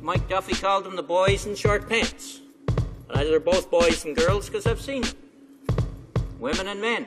Mike Duffy called them the boys in short pants. But either they're both boys and girls because I've seen them. Women and men.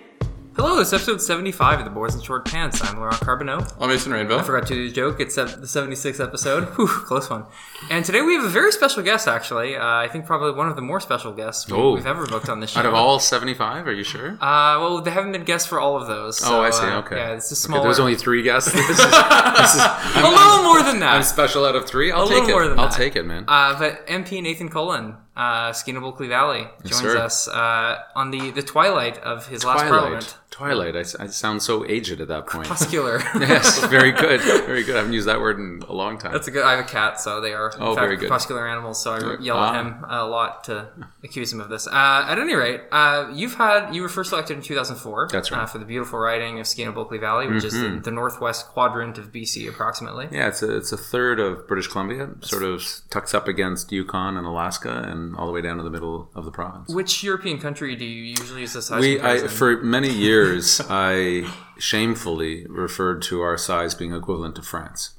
Hello, it's episode 75 of The Boys in Short Pants. I'm Laurent Carbonneau. I'm Mason Rainville. I forgot to do the joke. It's uh, the 76th episode. Whew, close one. And today we have a very special guest, actually. Uh, I think probably one of the more special guests we, Oh. we've ever booked on this show. Out of all 75, are you sure? Uh, well, they haven't been guests for all of those. oh, I so, see. uh, Okay. Yeah, it's a Okay, small. there's only three guests. This is, this is, a little more than that. I'm special out of three. I'll A take little it. more than I'll that. take it, man. Uh, but MP Nathan Cullen, uh, Skeena-Bulkley Valley, joins sir. us uh, on the, the twilight of his last parliament. Twilight. I sound so aged at that point. Muscular. yes, very good. Very good. I haven't used that word in a long time. That's a good. I have a cat, so they are in Oh, fact very good. crepuscular animals. So I yell at ah. him a lot to accuse him of this. Uh, at any rate, uh, you've had you were first elected in 2004. That's right. Mm-hmm. uh, for the beautiful riding of Skeena-Bulkley Valley, which is the, the northwest quadrant of BC, approximately. yeah, it's a, it's a third of British Columbia, sort of tucks up against Yukon and Alaska, and all the way down to the middle of the province. Which European country do you usually use as size We, I, for many years, I shamefully referred to our size being equivalent to France.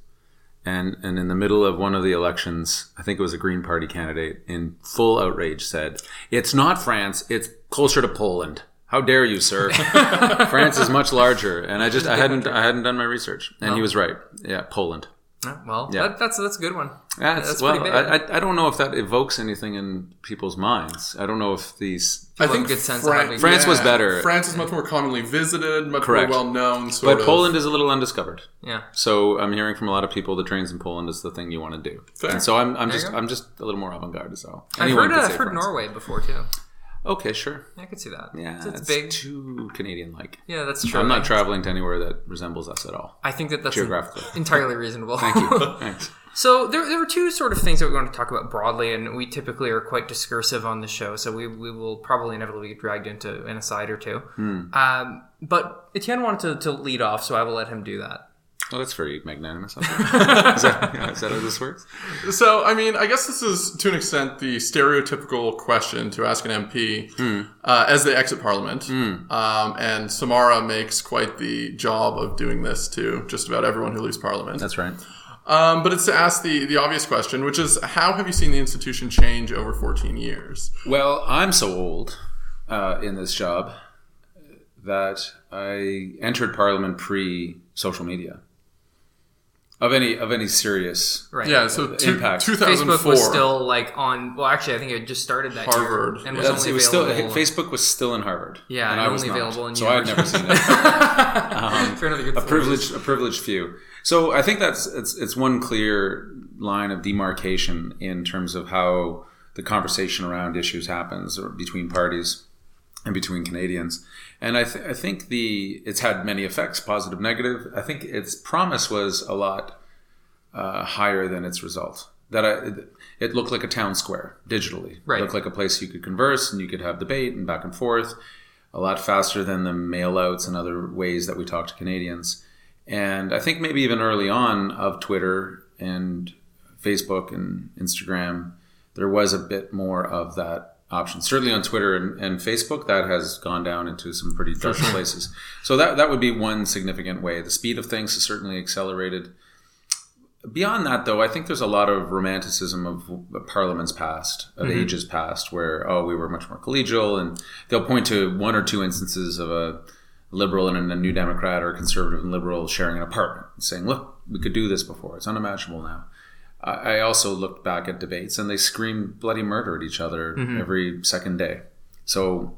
And, and in the middle of one of the elections, I think it was a Green Party candidate in full outrage said, It's not France, it's closer to Poland. How dare you, sir? France is much larger. And I just, I hadn't, I hadn't done my research. And he was right. Yeah, Poland. Well, Yeah. that, that's that's a good one. Yeah, it's- That's well, big. I, I, I don't know if that evokes anything in people's minds. I don't know if these. I think a good sense Fran- how big- France was better. France is much more commonly visited, much Correct. more well known. Sort But of. Poland is a little undiscovered. Yeah. So I'm hearing from a lot of people the trains in Poland is the thing you want to do. Fair. And so I'm, I'm you just. I'm just a little more avant-garde as well. I've heard, uh, I've heard France. Norway before too. Okay, sure. I could see that. Yeah, it's, it's big. too Canadian-like. Yeah, that's true. I'm not traveling to anywhere that resembles us at all. I think that that's Geographically. entirely reasonable. Thank you. Thanks. So there, there were two sort of things that we want to talk about broadly, and we typically are quite discursive on the show, so we, we will probably inevitably get dragged into an aside or two. Hmm. Um, but Etienne wanted to, to lead off, so I will let him do that. Well, that's very magnanimous. is, that, yeah, is that how this works? So, I mean, I guess this is to an extent the stereotypical question to ask an MP Hmm. uh, as they exit Parliament. Um, and Samara makes quite the job of doing this to just about everyone who leaves Parliament. That's right. Um, but it's to ask the, the obvious question, which is how have you seen the institution change over 14 years? Well, I'm so old uh, in this job that I entered Parliament pre-social media of any of any serious. Right. Yeah, so two, impact. 2004. Facebook was still like on. Well, actually, I think it just started that Harvard. year and was That's, only it was still available. Facebook was still in Harvard. Yeah, and and I was only not. available in so I had never seen university. it. Um, For another good a four privileged a privileged few. So I think that's it's it's one clear line of demarcation in terms of how the conversation around issues happens or between parties and between Canadians. And I, th- I think the it's had many effects, positive, negative. I think its promise was a lot uh, higher than its result. That I, it, looked like a town square digitally. Right. It looked like a place you could converse and you could have debate and back and forth a lot faster than the mail outs and other ways that we talk to Canadians. And I think maybe even early on of Twitter and Facebook and Instagram, there was a bit more of that option. Certainly on Twitter and, and Facebook, that has gone down into some pretty dark places. So that, that would be one significant way. The speed of things has certainly accelerated. Beyond that, though, I think there's a lot of romanticism of Parliament's past, of mm-hmm. ages past, where oh, we were much more collegial, and they'll point to one or two instances of a liberal and a New Democrat or a conservative and liberal sharing an apartment, and saying, "Look, we could do this before. It's unimaginable now." I I also looked back at debates, and they scream bloody murder at each other every second day. So,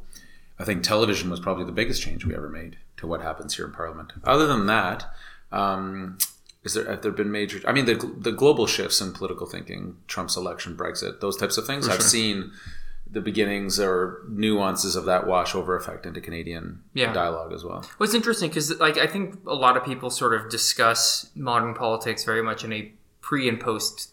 I think television was probably the biggest change we ever made to what happens here in Parliament. Other than that. Um, is there have there been major? I mean, the the global shifts in political thinking, Trump's election, Brexit, those types of things. I've seen the beginnings or nuances of that washover effect into Canadian Yeah. dialogue as well. Well, it's interesting because, like, I think a lot of people sort of discuss modern politics very much in a pre and post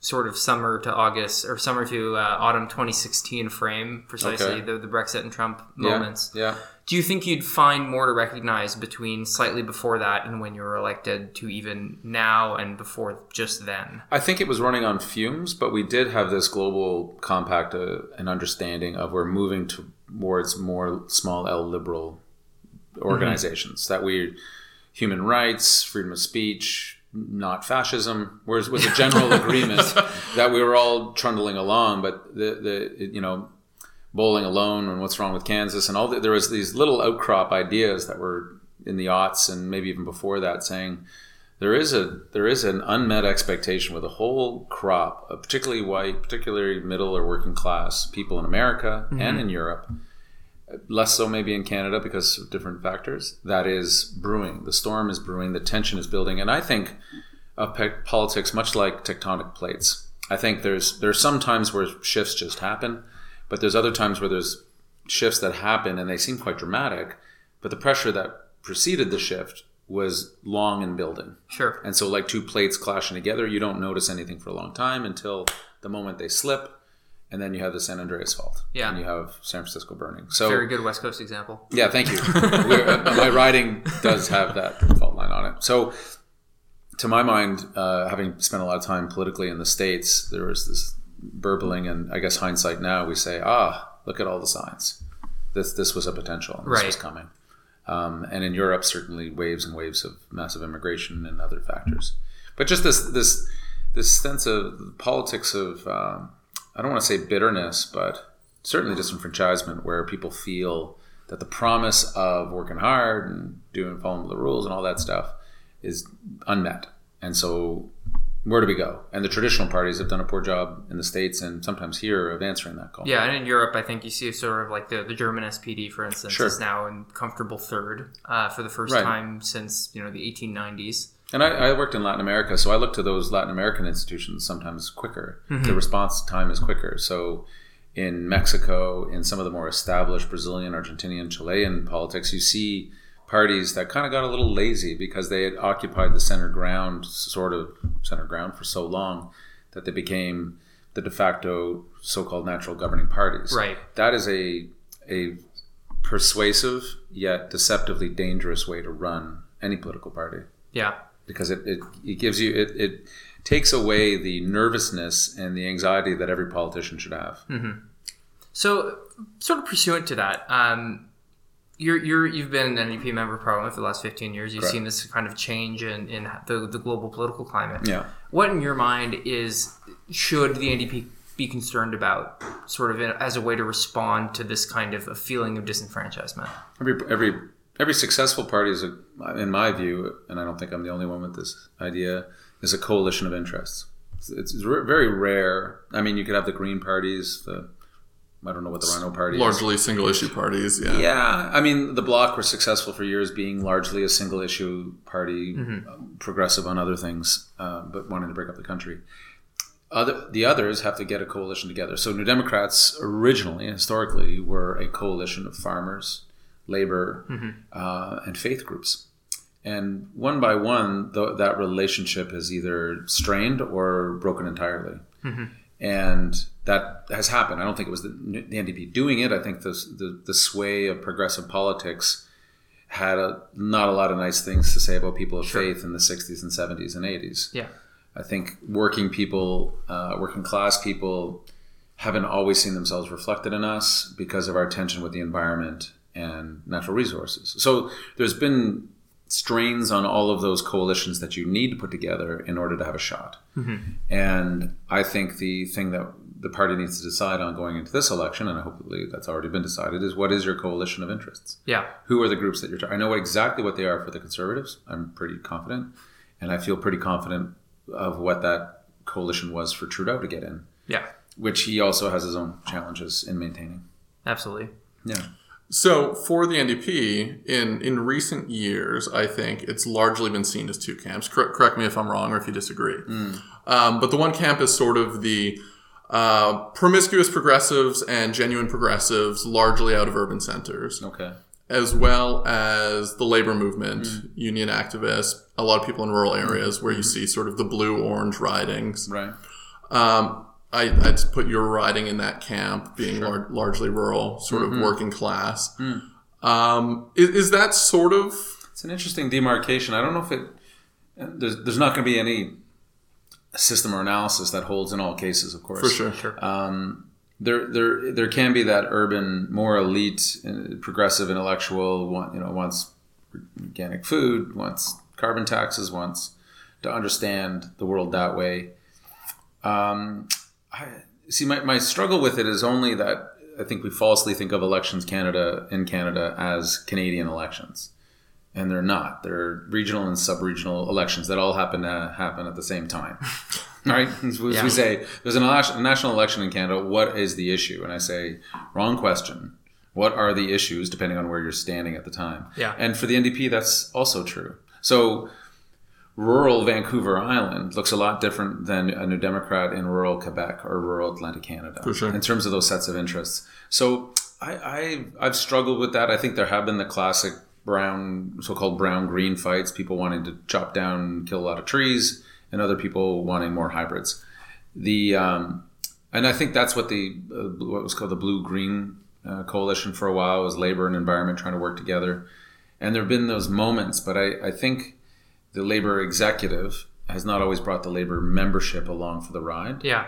sort of summer to August or summer to uh, autumn 2016 frame, precisely Okay. the, the Brexit and Trump moments. Yeah. Do you think you'd find more to recognize between slightly before that and when you were elected to even now and before just then? I think it was running on fumes, but we did have this global compact, uh, an understanding of we're moving towards more small L liberal organizations that we human rights, freedom of speech, not fascism. Whereas was a general agreement that we were all trundling along, but the the you know bowling alone and what's wrong with Kansas and all the, there was these little outcrop ideas that were in the aughts and maybe even before that saying there is a there is an unmet expectation with a whole crop of particularly white, particularly middle or working class people in America and mm-hmm. in Europe, less so maybe in Canada because of different factors. That is brewing. The storm is brewing. The tension is building, and I think of politics much like tectonic plates. I think there's there's some times where shifts just happen, but there's other times where there's shifts that happen and they seem quite dramatic, but the pressure that preceded the shift was long in building. Sure. And so, like two plates clashing together, you don't notice anything for a long time until the moment they slip, and then you have the San Andreas fault. Yeah. And you have San Francisco burning. So, Very good West Coast example. yeah, thank you. Uh, my riding does have that fault line on it. So, to my mind, uh, having spent a lot of time politically in the States, there was this burbling, and I guess hindsight now, we say, ah, look at all the signs. This, this was a potential, and this Right. was coming. Um, and in Europe, certainly waves and waves of massive immigration and other factors. But just this this this sense of politics of um, I don't want to say bitterness, but certainly disenfranchisement, where people feel that the promise of working hard and doing following the rules and all that stuff is unmet. And so, where do we go? And the traditional parties have done a poor job in the states and sometimes here of answering that call. Yeah, and in Europe, I think you see sort of like the, the German SPD, for instance, Sure. is now in comfortable third uh, for the first Right. time since you know the 1890s. And I, I worked in Latin America, so I look to those Latin American institutions sometimes quicker. Mm-hmm. The response time is quicker. So in Mexico, in some of the more established Brazilian, Argentinian, Chilean politics, you see parties that kind of got a little lazy because they had occupied the center ground, sort of center ground for so long that they became the de facto so-called natural governing parties. Right. That is a a persuasive yet deceptively dangerous way to run any political party Yeah, because it, it, it gives you it, it takes away the nervousness and the anxiety that every politician should have So, sort of pursuant to that, um, you're, you're, you've been an NDP member of parliament for the last 15 years. You've Correct. seen this kind of change in, in the, the global political climate. yeah What, in your mind, is should the NDP be concerned about, sort of as a way to respond to this kind of a feeling of disenfranchisement? every every every successful party is a, in my view and i don't think i'm the only one with this idea is a coalition of interests it's, it's very rare i mean you could have the green parties the i don't know what the rhino party is Largely single issue parties. Yeah. Yeah, I mean, the Bloc were successful for years being largely a single issue party, um, progressive on other things, uh, but wanting to break up the country. Other, the others have to get a coalition together. So, New Democrats originally, historically, were a coalition of farmers, labor, uh, and faith groups. And one by one, th- that relationship has either strained or broken entirely and that has happened. I don't think it was the, the NDP doing it. I think the, the the sway of progressive politics had a, not a lot of nice things to say about people of faith in the '60s and '70s and '80s. Yeah. I think working people, uh, working class people, haven't always seen themselves reflected in us because of our tension with the environment and natural resources. So there's been strains on all of those coalitions that you need to put together in order to have a shot. Mm-hmm. And I think the thing that the party needs to decide on going into this election, and hopefully that's already been decided, is what is your coalition of interests? Yeah. Who are the groups that you're? I know exactly what they are for the conservatives. I'm pretty confident, and I feel pretty confident of what that coalition was for Trudeau to get in, Yeah. which he also has his own challenges in maintaining. Absolutely. Yeah. So for the NDP, in in recent years, I think it's largely been seen as two camps. Correct, correct me if I'm wrong or if you disagree. Um, but the one camp is sort of the uh, promiscuous progressives and genuine progressives, largely out of urban centers, Okay. as well as the labor movement, union activists, a lot of people in rural areas where you see sort of the blue-orange ridings. Right. Um, I, I'd put your riding in that camp, being lar- largely rural, sort of working class. Um, is, is that sort of It's an interesting demarcation. I don't know if it. There's, there's not going to be any system or analysis that holds in all cases, of course. for sure? Sure. Um, there, there, there can be that urban, more elite, uh, progressive intellectual. Want, you know, wants organic food, wants carbon taxes, wants to understand the world that way. Um, I see. My, my struggle with it is only that I think we falsely think of elections Canada in Canada as Canadian elections, and they're not. They're regional and sub-regional elections that all happen to happen at the same time. right? As Yeah. we say, there's a national election in Canada. What is the issue? And I say, wrong question. What are the issues, depending on where you're standing at the time? Yeah. And for the NDP, that's also true. So rural Vancouver Island looks a lot different than a New Democrat in rural Quebec or rural Atlantic Canada sure. in terms of those sets of interests. So I, I I've struggled with that. I think there have been the classic brown, so-called brown-green fights, people wanting to chop down, kill a lot of trees, and other people wanting more hybrids. The um, and I think that's what the uh, what was called the blue-green uh, coalition for a while was labor and environment trying to work together. And there have been those moments, but I, I think the labor executive has not always brought the labor membership along for the ride Yeah.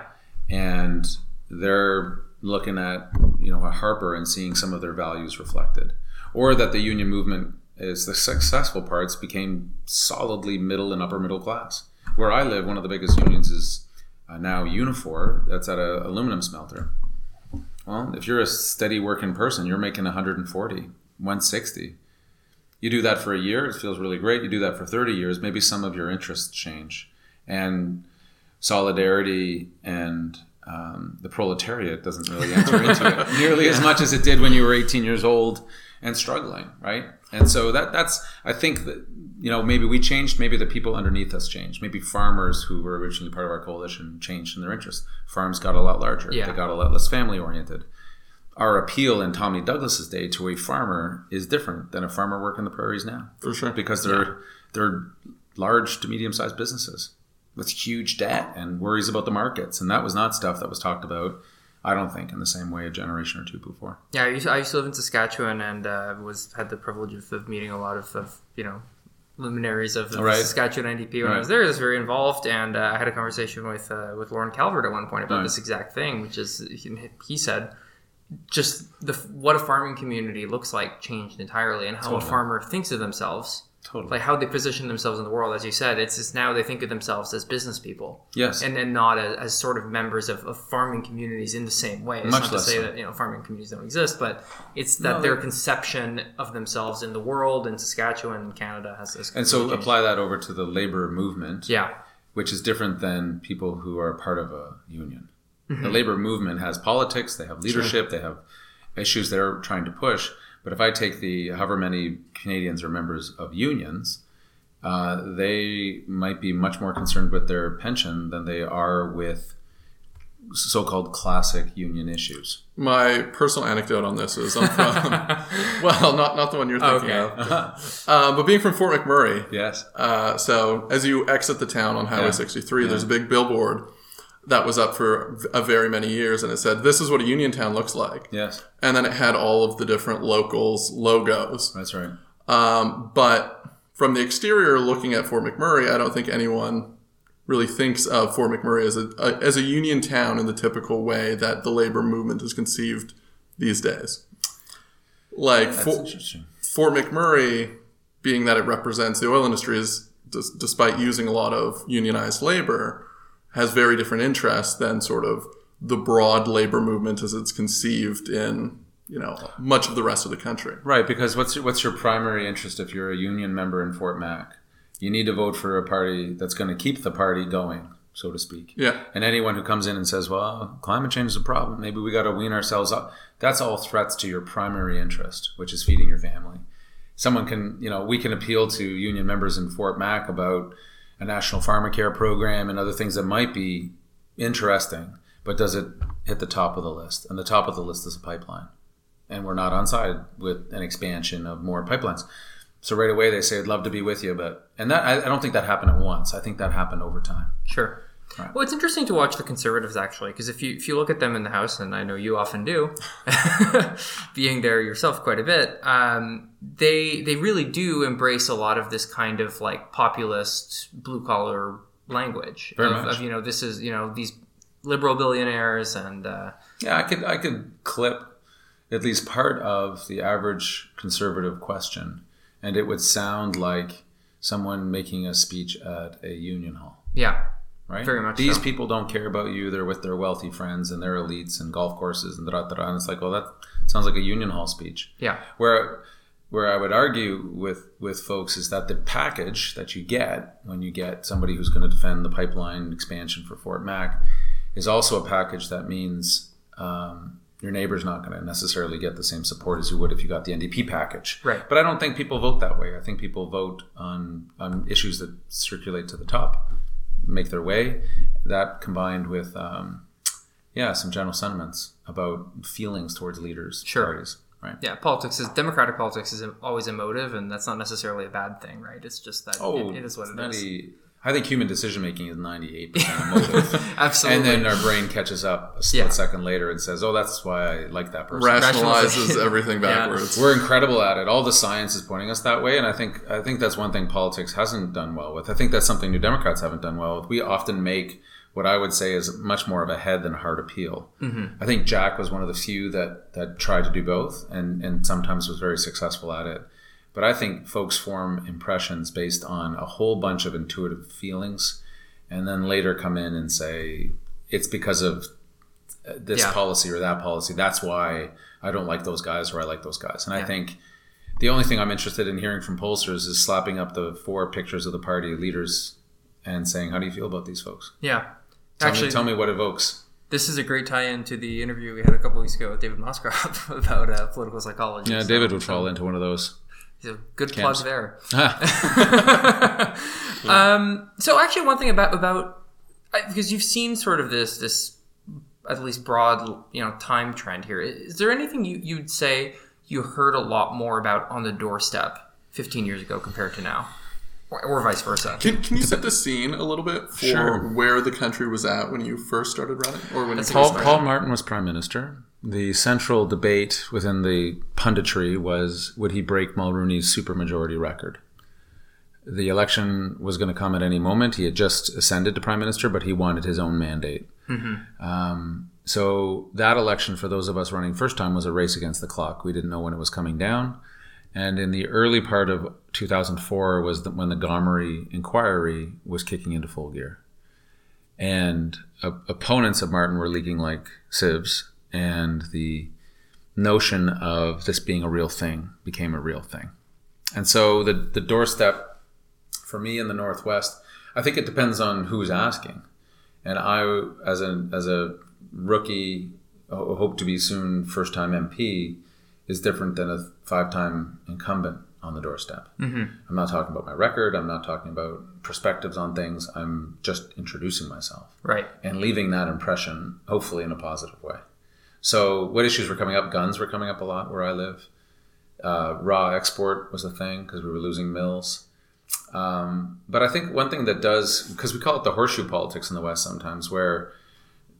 and they're looking at you know a Harper and seeing some of their values reflected, or that the union movement is the successful parts became solidly middle and upper middle class. Where I live, one of the biggest unions is uh, now Unifor. That's at a aluminum smelter. Well, if you're a steady working person, you're making 140, 160. You do that for a year, it feels really great. You do that for 30 years, maybe some of your interests change. And solidarity and um, the proletariat doesn't really enter into it nearly as much as it did when you were 18 years old and struggling, right? And so that that's I think that you know maybe we changed, maybe the people underneath us changed, maybe farmers who were originally part of our coalition changed in their interests. Farms got a lot larger, Yeah. they got a lot less family oriented. Our appeal in Tommy Douglas's day to a farmer is different than a farmer working the prairies now For sure. because they're they're large to medium sized businesses with huge debt and worries about the markets, and that was not stuff that was talked about. I don't think in the same way a generation or two before. Yeah, I used, I used to live in Saskatchewan and uh, was had the privilege of, of meeting a lot of, of you know luminaries of the Right. Saskatchewan NDP when I was there. I was very involved, and uh, I had a conversation with uh, with Lorne Calvert at one point about Right. this exact thing, which is he, he said just the what a farming community looks like changed entirely, and how a farmer thinks of themselves. Totally. Like how they position themselves in the world, as you said, it's just now they think of themselves as business people, yes. and and not as, as sort of members of, of farming communities in the same way. It's Much not to say so. that you know farming communities don't exist, but it's that No, their they- conception of themselves in the world in Saskatchewan and Canada has this. and so changed. apply that over to the labor movement, Yeah, which is different than people who are part of a union. Mm-hmm. The labor movement has politics, they have leadership, they have issues they're trying to push. But if I take the however many Canadians are members of unions, uh, they might be much more concerned with their pension than they are with so-called classic union issues. My personal anecdote on this is I'm from, well, not, not the one you're thinking Okay. of, uh, but being from Fort McMurray, Yes. Uh, so as you exit the town on Highway Yeah. 63, there's a big billboard that was up for a very many years, and it said, "This is what a union town looks like." Yes. And then it had all of the different locals' logos. That's right. Um, but from the exterior, looking at Fort McMurray, I don't think anyone really thinks of Fort McMurray as a, a as a union town in the typical way that the labor movement is conceived these days. Like That's Fort, McMurray, being that it represents the oil industry, is des- despite using a lot of unionized labor, has very different interests than sort of the broad labor movement as it's conceived in you know much of the rest of the country. Right, because what's your, what's your primary interest if you're a union member in Fort Mac? You need to vote for a party that's going to keep the party going, so to speak. Yeah, And anyone who comes in and says, "Well, climate change is a problem. Maybe we got to wean ourselves up," that's all threats to your primary interest, which is feeding your family. Someone can, you know, we can appeal to union members in Fort Mac about a national pharmacare program and other things that might be interesting, but does it hit the top of the list? And the top of the list is a pipeline, and we're not on side with an expansion of more pipelines. So right away they say, "I'd love to be with you," but and that I, I don't think that happened at once. I think that happened over time. sure. Right. Well, it's interesting to watch the conservatives actually, because if you if you look at them in the House, and I know you often do, being there yourself quite a bit, um, they they really do embrace a lot of this kind of like populist blue collar language Very of, much. of you know this is you know these liberal billionaires and uh, Yeah, I could I could clip at least part of the average conservative question, and it would sound like someone making a speech at a union hall. Yeah. Right? Very much These so. people don't care about you. They're with their wealthy friends and their elites and golf courses and da da da. And it's like, well, that sounds like a union hall speech. Yeah. Where where I would argue with with folks is that the package that you get when you get somebody who's going to defend the pipeline expansion for Fort Mac is also a package that means um, your neighbor's not going to necessarily get the same support as you would if you got the NDP package. Right. But I don't think people vote that way. I think people vote on on issues that circulate to the top, make their way. That combined with um, yeah, some general sentiments about feelings towards leaders, Sure. parties, right? Yeah, politics is democratic politics is always emotive, and that's not necessarily a bad thing, right? It's just that Oh, it, it is what it is. 90 I think human decision making is ninety eight percent emotive, Absolutely. and then our brain catches up a split Yeah. second later and says, "Oh, that's why I like that person." Rationalizes Rationalization. everything Yeah. backwards. We're incredible at it. All the science is pointing us that way, and I think I think that's one thing politics hasn't done well with. I think that's something New Democrats haven't done well with. We often make what I would say is much more of a head than a heart appeal. Mm-hmm. I think Jack was one of the few that that tried to do both, and and sometimes was very successful at it. But I think folks form impressions based on a whole bunch of intuitive feelings, and then later come in and say it's because of this Yeah. policy or that policy. That's why I don't like those guys or I like those guys. And I think the only thing I'm interested in hearing from pollsters is slapping up the four pictures of the party leaders and saying, "How do you feel about these folks? yeah. Tell Actually, me, tell me what evokes." this is a great tie-in to the interview we had a couple weeks ago with David Moscrop about uh, political psychology. Yeah, So- David would fall into one of those. So good Camps. plug there. Ah, um, so actually, one thing about about because you've seen sort of this this at least broad you know time trend here. Is there anything you you'd say you heard a lot more about on the doorstep 15 years ago compared to now, or, or vice versa? Can, can you set the scene a little bit for Sure. where the country was at when you first started running, or when That's you Paul. Paul Martin was prime minister. The central debate within the punditry was would he break Mulrooney's supermajority record? The election was going to come at any moment. He had just ascended to prime minister, but he wanted his own mandate. Um, so that election, for those of us running first time, was a race against the clock. We didn't know when it was coming down. And in the early part of 2004 was the, when the Gomery inquiry was kicking into full gear and uh, opponents of Martin were leaking like sieves, and the notion of this being a real thing became a real thing. And so the the doorstep for me in the Northwest, I think it depends on who's asking. And I, as a as a rookie, ho- hope to be soon first time MP, is different than a five time incumbent on the doorstep. Mm-hmm. I'm not talking about my record. I'm not talking about perspectives on things. I'm just introducing myself Right. and leaving that impression, hopefully in a positive way. So, what issues were coming up? Guns were coming up a lot where I live. Uh, raw export was a thing because we were losing mills. Um, but I think one thing that does, because we call it the horseshoe politics in the West sometimes, where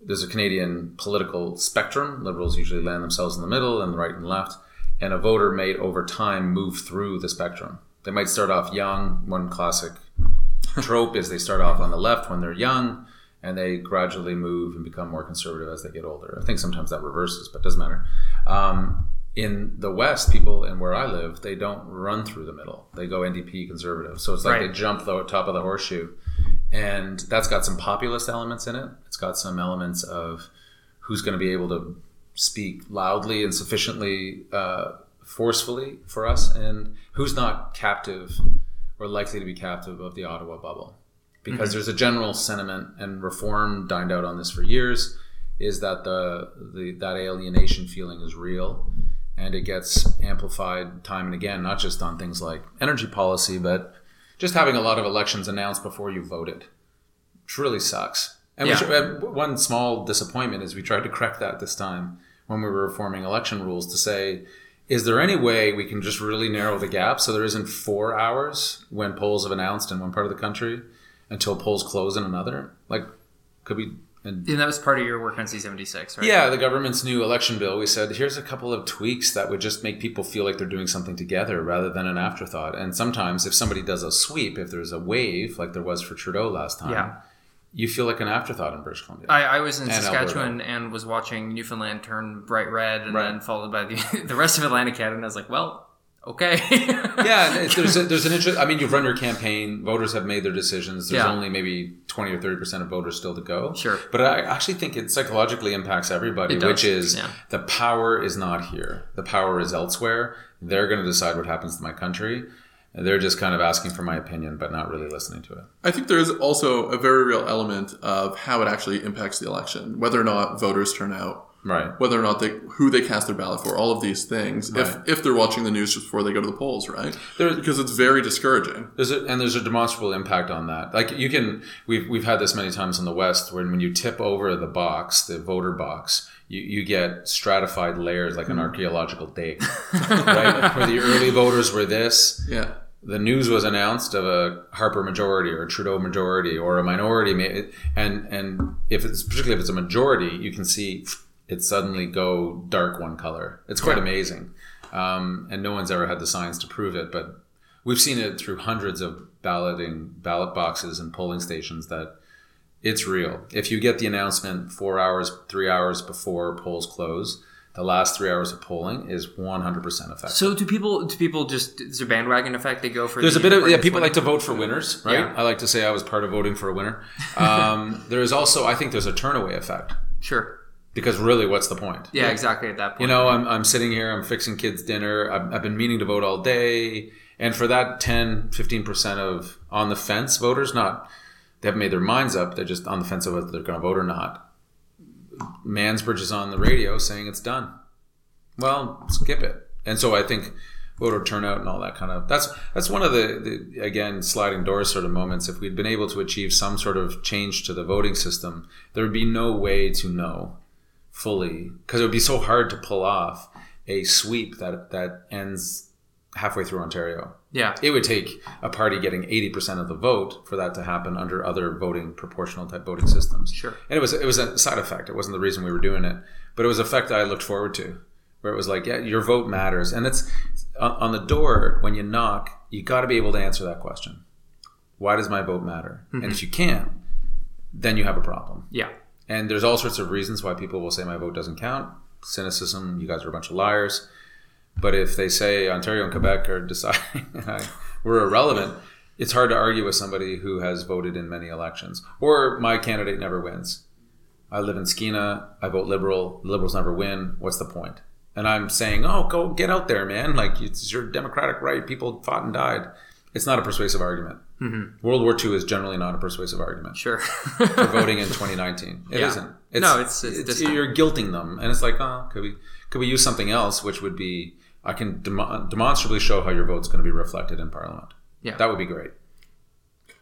there's a Canadian political spectrum. Liberals usually land themselves in the middle, and the right and left. And a voter may, over time, move through the spectrum. They might start off young. One classic trope is they start off on the left when they're young, and they gradually move and become more conservative as they get older. I think sometimes that reverses, but it doesn't matter. Um, in the West, people and where I live, they don't run through the middle. They go NDP conservative. So it's like Right. they jump the top of the horseshoe. And that's got some populist elements in it. It's got some elements of who's going to be able to speak loudly and sufficiently uh, forcefully for us, and who's not captive or likely to be captive of the Ottawa bubble. Because mm-hmm. there's a general sentiment, and reform dined out on this for years, is that the, the that alienation feeling is real, and it gets amplified time and again, not just on things like energy policy, but just having a lot of elections announced before you voted, which really sucks. And Yeah. should, one small disappointment is we tried to correct that this time when we were reforming election rules to say, is there any way we can just really narrow the gap so there isn't four hours when polls have announced in one part of the country until polls close in another? Like, could we? And And that was part of your work on C76, right? yeah, the government's new election bill, we said, here's a couple of tweaks that would just make people feel like they're doing something together rather than an afterthought. And sometimes if somebody does a sweep, if there's a wave like there was for Trudeau last time, Yeah. you feel like an afterthought in British Columbia. I, I was in Saskatchewan and was watching Newfoundland turn bright red and Right. then followed by the, the rest of Atlantic Canada. And I was like, well, okay. yeah, there's a, there's an interest. I mean, you've run your campaign. Voters have made their decisions. There's Yeah. only maybe twenty or thirty percent of voters still to go. Sure. but I actually think it psychologically impacts everybody, which is yeah. the power is not here. The power is elsewhere. They're going to decide what happens to my country. And they're just kind of asking for my opinion, but not really listening to it. I think there is also a very real element of how it actually impacts the election, whether or not voters turn out, Right. whether or not they who they cast their ballot for, all of these things. Right. If if they're watching the news just before they go to the polls, right? There- because it's very discouraging. There's a, and there's a demonstrable impact on that. Like you can, we've we've had this many times in the West, when when you tip over the box, the voter box, you, you get stratified layers like an hmm. archaeological dig, right? Where the early voters were this, Yeah. the news was announced of a Harper majority or a Trudeau majority or a minority, and and if it's particularly if it's a majority, you can see it suddenly go dark one color. It's quite amazing, um, and no one's ever had the science to prove it, but we've seen it through hundreds of balloting ballot boxes and polling stations that it's real. If you get the announcement four hours, three hours before polls close, the last three hours of polling is 100% effective. so do people? Do people just? Is there bandwagon effect? They go for. There's the a bit of yeah. People like to vote for winners, right? Yeah. I like to say I was part of voting for a winner. Um, there is also, I think, there's a turnaway effect. Sure. Because really, what's the point? Yeah, exactly. At that point, You know, I'm, I'm sitting here, I'm fixing kids dinner. I've, I've been meaning to vote all day, and for that 10, 15 percent of on the fence voters, not they haven't made their minds up. They're just on the fence of whether they're going to vote or not. Mansbridge is on the radio saying it's done. Well, skip it. And so I think voter turnout and all that kind of that's that's one of the, the again sliding doors sort of moments. If we'd been able to achieve some sort of change to the voting system, there would be no way to know fully because it would be so hard to pull off a sweep that that ends halfway through Ontario. Yeah. It would take a party getting 80% of the vote for that to happen under other voting proportional type voting systems. Sure. And it was it was a side effect. It wasn't the reason we were doing it, but it was an effect I looked forward to, where it was like, yeah, your vote matters, and it's on on the door when you knock, you got to be able to answer that question. Why does my vote matter? Mm-hmm. And if you can't, then you have a problem. Yeah. And there's all sorts of reasons why people will say my vote doesn't count. Cynicism, you guys are a bunch of liars. But if they say Ontario and Quebec are deciding we're irrelevant, it's hard to argue with somebody who has voted in many elections. Or my candidate never wins. I live in Skeena. I vote Liberal. Liberals never win. What's the point? And I'm saying, oh, go get out there, man. Like it's your democratic right. People fought and died. It's not a persuasive argument. World War II is generally not a persuasive argument Sure. for voting in 2019. It Yeah. not No, it's- it's distant. you're guilting them, and it's like, oh, could we could we use something else, which would be I can demo- demonstrably show how your vote's going to be reflected in Parliament. Yeah. that would be great.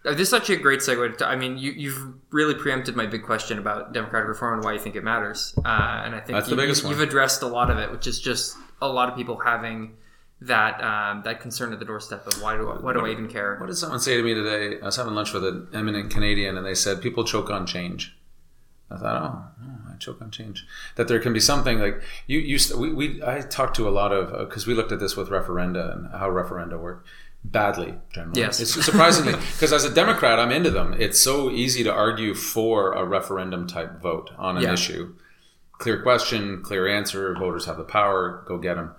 Uh, This is actually a great segue. To, I mean, you, you've really preempted my big question about democratic reform and why you think it matters. Uh, and I think That's you, the biggest you, one. You've addressed a lot of it, which is just a lot of people having that um, that concern at the doorstep of why do I, why do I even care? What did someone say to me today? I was having lunch with an eminent Canadian, and they said people choke on change. I thought, oh, oh, I choke on change. That there can be something like you. You we, we I talked to a lot of because we looked at this with referenda and how referenda work badly generally. Yes. it's surprisingly because as a Democrat, I'm into them. It's so easy to argue for a referendum type vote on an Yeah. issue. Clear question, clear answer. Voters have the power. Go get them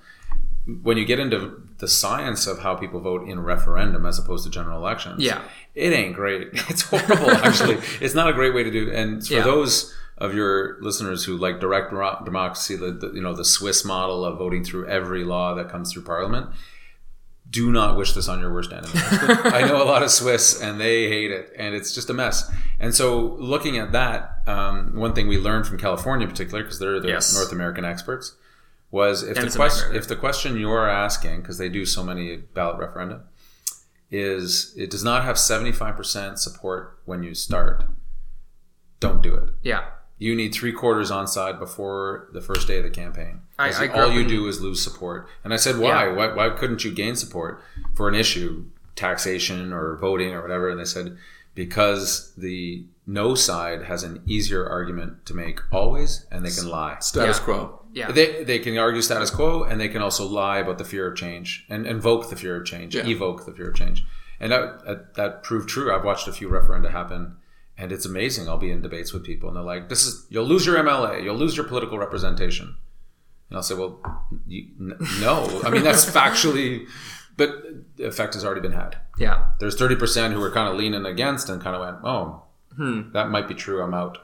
when you get into the science of how people vote in referendum as opposed to general elections, Yeah. it ain't great. It's horrible, actually. it's not a great way to do. And for Yeah. those of your listeners who like direct democracy, the, the you know the Swiss model of voting through every law that comes through Parliament, do not wish this on your worst enemy. I know a lot of Swiss, and they hate it, and it's just a mess. And so, looking at that, um, one thing we learned from California, in particular, because they're the Yes. North American experts, was if And the it's question if the question you're asking, because they do so many ballot referenda, is it does not have seventy five percent support when you start, don't do it. Yeah. You need three quarters on side before the first day of the campaign. I- I all you in- do is lose support. And I said, why? Yeah. why? Why couldn't you gain support for an issue, taxation or voting or whatever? And they said, because the no side has an easier argument to make always, and they can lie. Status Yeah. quo. Yeah. They, they can argue status quo and they can also lie about the fear of change and invoke the fear of change, Yeah. evoke the fear of change. And that, that, proved true. I've watched a few referenda happen and it's amazing. I'll be in debates with people and they're like, this is, you'll lose your MLA, you'll lose your political representation. And I'll say, well, you, no. I mean, that's factually, but the effect has already been had. Yeah. There's 30% who were kind of leaning against and kind of went, oh, hmm. that might be true. I'm out.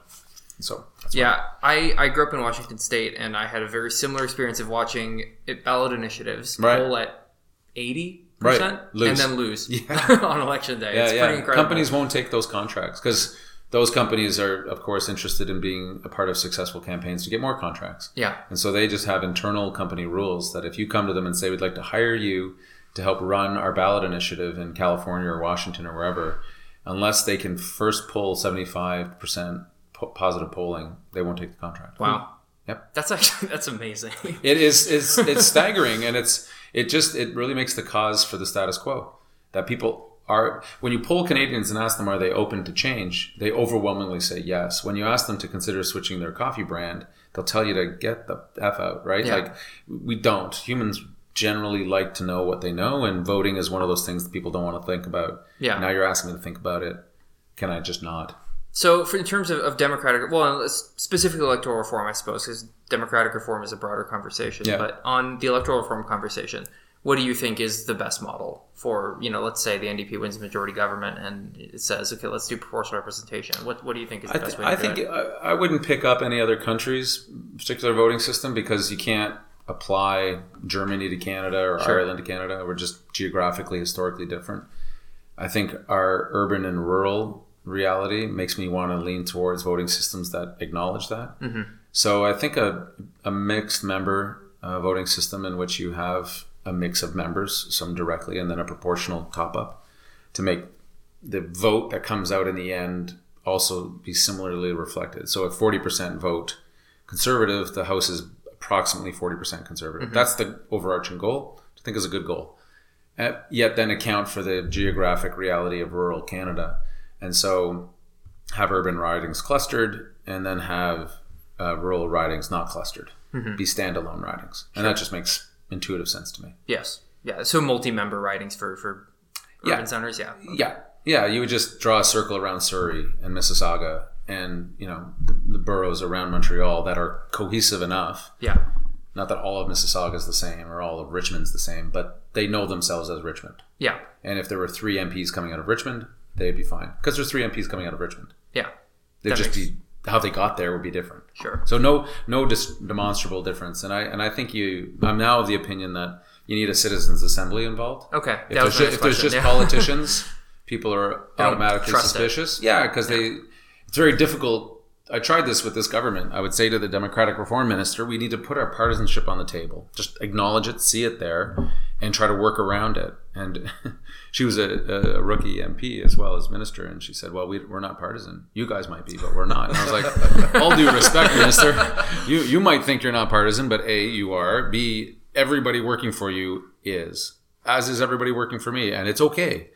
So that's Yeah, I, I grew up in Washington State, and I had a very similar experience of watching it, ballot initiatives Right. poll at eighty percent and then lose Yeah. on election day. yeah, it's yeah. pretty incredible. Companies won't take those contracts because those companies are, of course, interested in being a part of successful campaigns to get more contracts. yeah, And so they just have internal company rules that if you come to them and say, we'd like to hire you to help run our ballot initiative in California or Washington or wherever, unless they can first pull 75% po- positive polling, they won't take the contract. wow. Hmm. Yep. That's actually that's amazing. It is it's, it's staggering and it's it just it really makes the cause for the status quo that people are when you poll Canadians and ask them are they open to change they overwhelmingly say yes when you ask them to consider switching their coffee brand they'll tell you to get the f out right Yeah. like we don't humans generally like to know what they know and voting is one of those things that people don't want to think about Yeah. now you're asking me to think about it can I just not So, for, in terms of, of democratic, well, specifically electoral reform, I suppose, because democratic reform is a broader conversation. Yeah. But on the electoral reform conversation, what do you think is the best model for, you know, let's say the NDP wins majority government and it says, okay, let's do proportional representation. What, what do you think is the I, best th- way to I do think it? I, I wouldn't pick up any other country's particular voting system because you can't apply Germany to Canada or Sure. Ireland to Canada. We're just geographically, historically different. I think our urban and rural reality makes me want to lean towards voting systems that acknowledge that. So I think a, a mixed member uh, voting system in which you have a mix of members, some directly, and then a proportional top up to make the vote that comes out in the end also be similarly reflected. So if 40% vote conservative, the House is approximately 40% conservative. That's the overarching goal, I think is a good goal. Uh, yet then account for the geographic reality of rural Canada. And so have urban ridings clustered and then have uh, rural ridings not clustered, be standalone ridings. And that just makes intuitive sense to me. Yes. Yeah. So multi-member ridings for, for urban Yeah. centers. Yeah. Yeah, yeah. You would just draw a circle around Surrey and Mississauga, and you know the, the boroughs around Montreal that are cohesive enough. Yeah. Not that all of Mississauga is the same or all of Richmond's the same, but they know themselves as Richmond. Yeah. And if there were three MPs coming out of Richmond, they'd be fine because there's three MPs coming out of Richmond. Yeah. They'd just makes- be how they got there would be different. Sure. So no no dis- demonstrable difference. And I and I think you I'm now of the opinion that you need a citizens assembly involved. Okay. If there's, ju- if there's just Yeah. politicians, people are automatically trust it. suspicious. Yeah, because they it's very difficult. I tried this with this government. I would say to the Democratic Reform Minister, we need to put our partisanship on the table. Just acknowledge it, see it there, and try to work around it. And she was a, a rookie MP as well as minister, and she said, "Well, we, we're not partisan. You guys might be, but we're not." And I was like, "All due respect, Minister, you you might think you're not partisan, but a you are. B everybody working for you is, as is everybody working for me, and it's okay."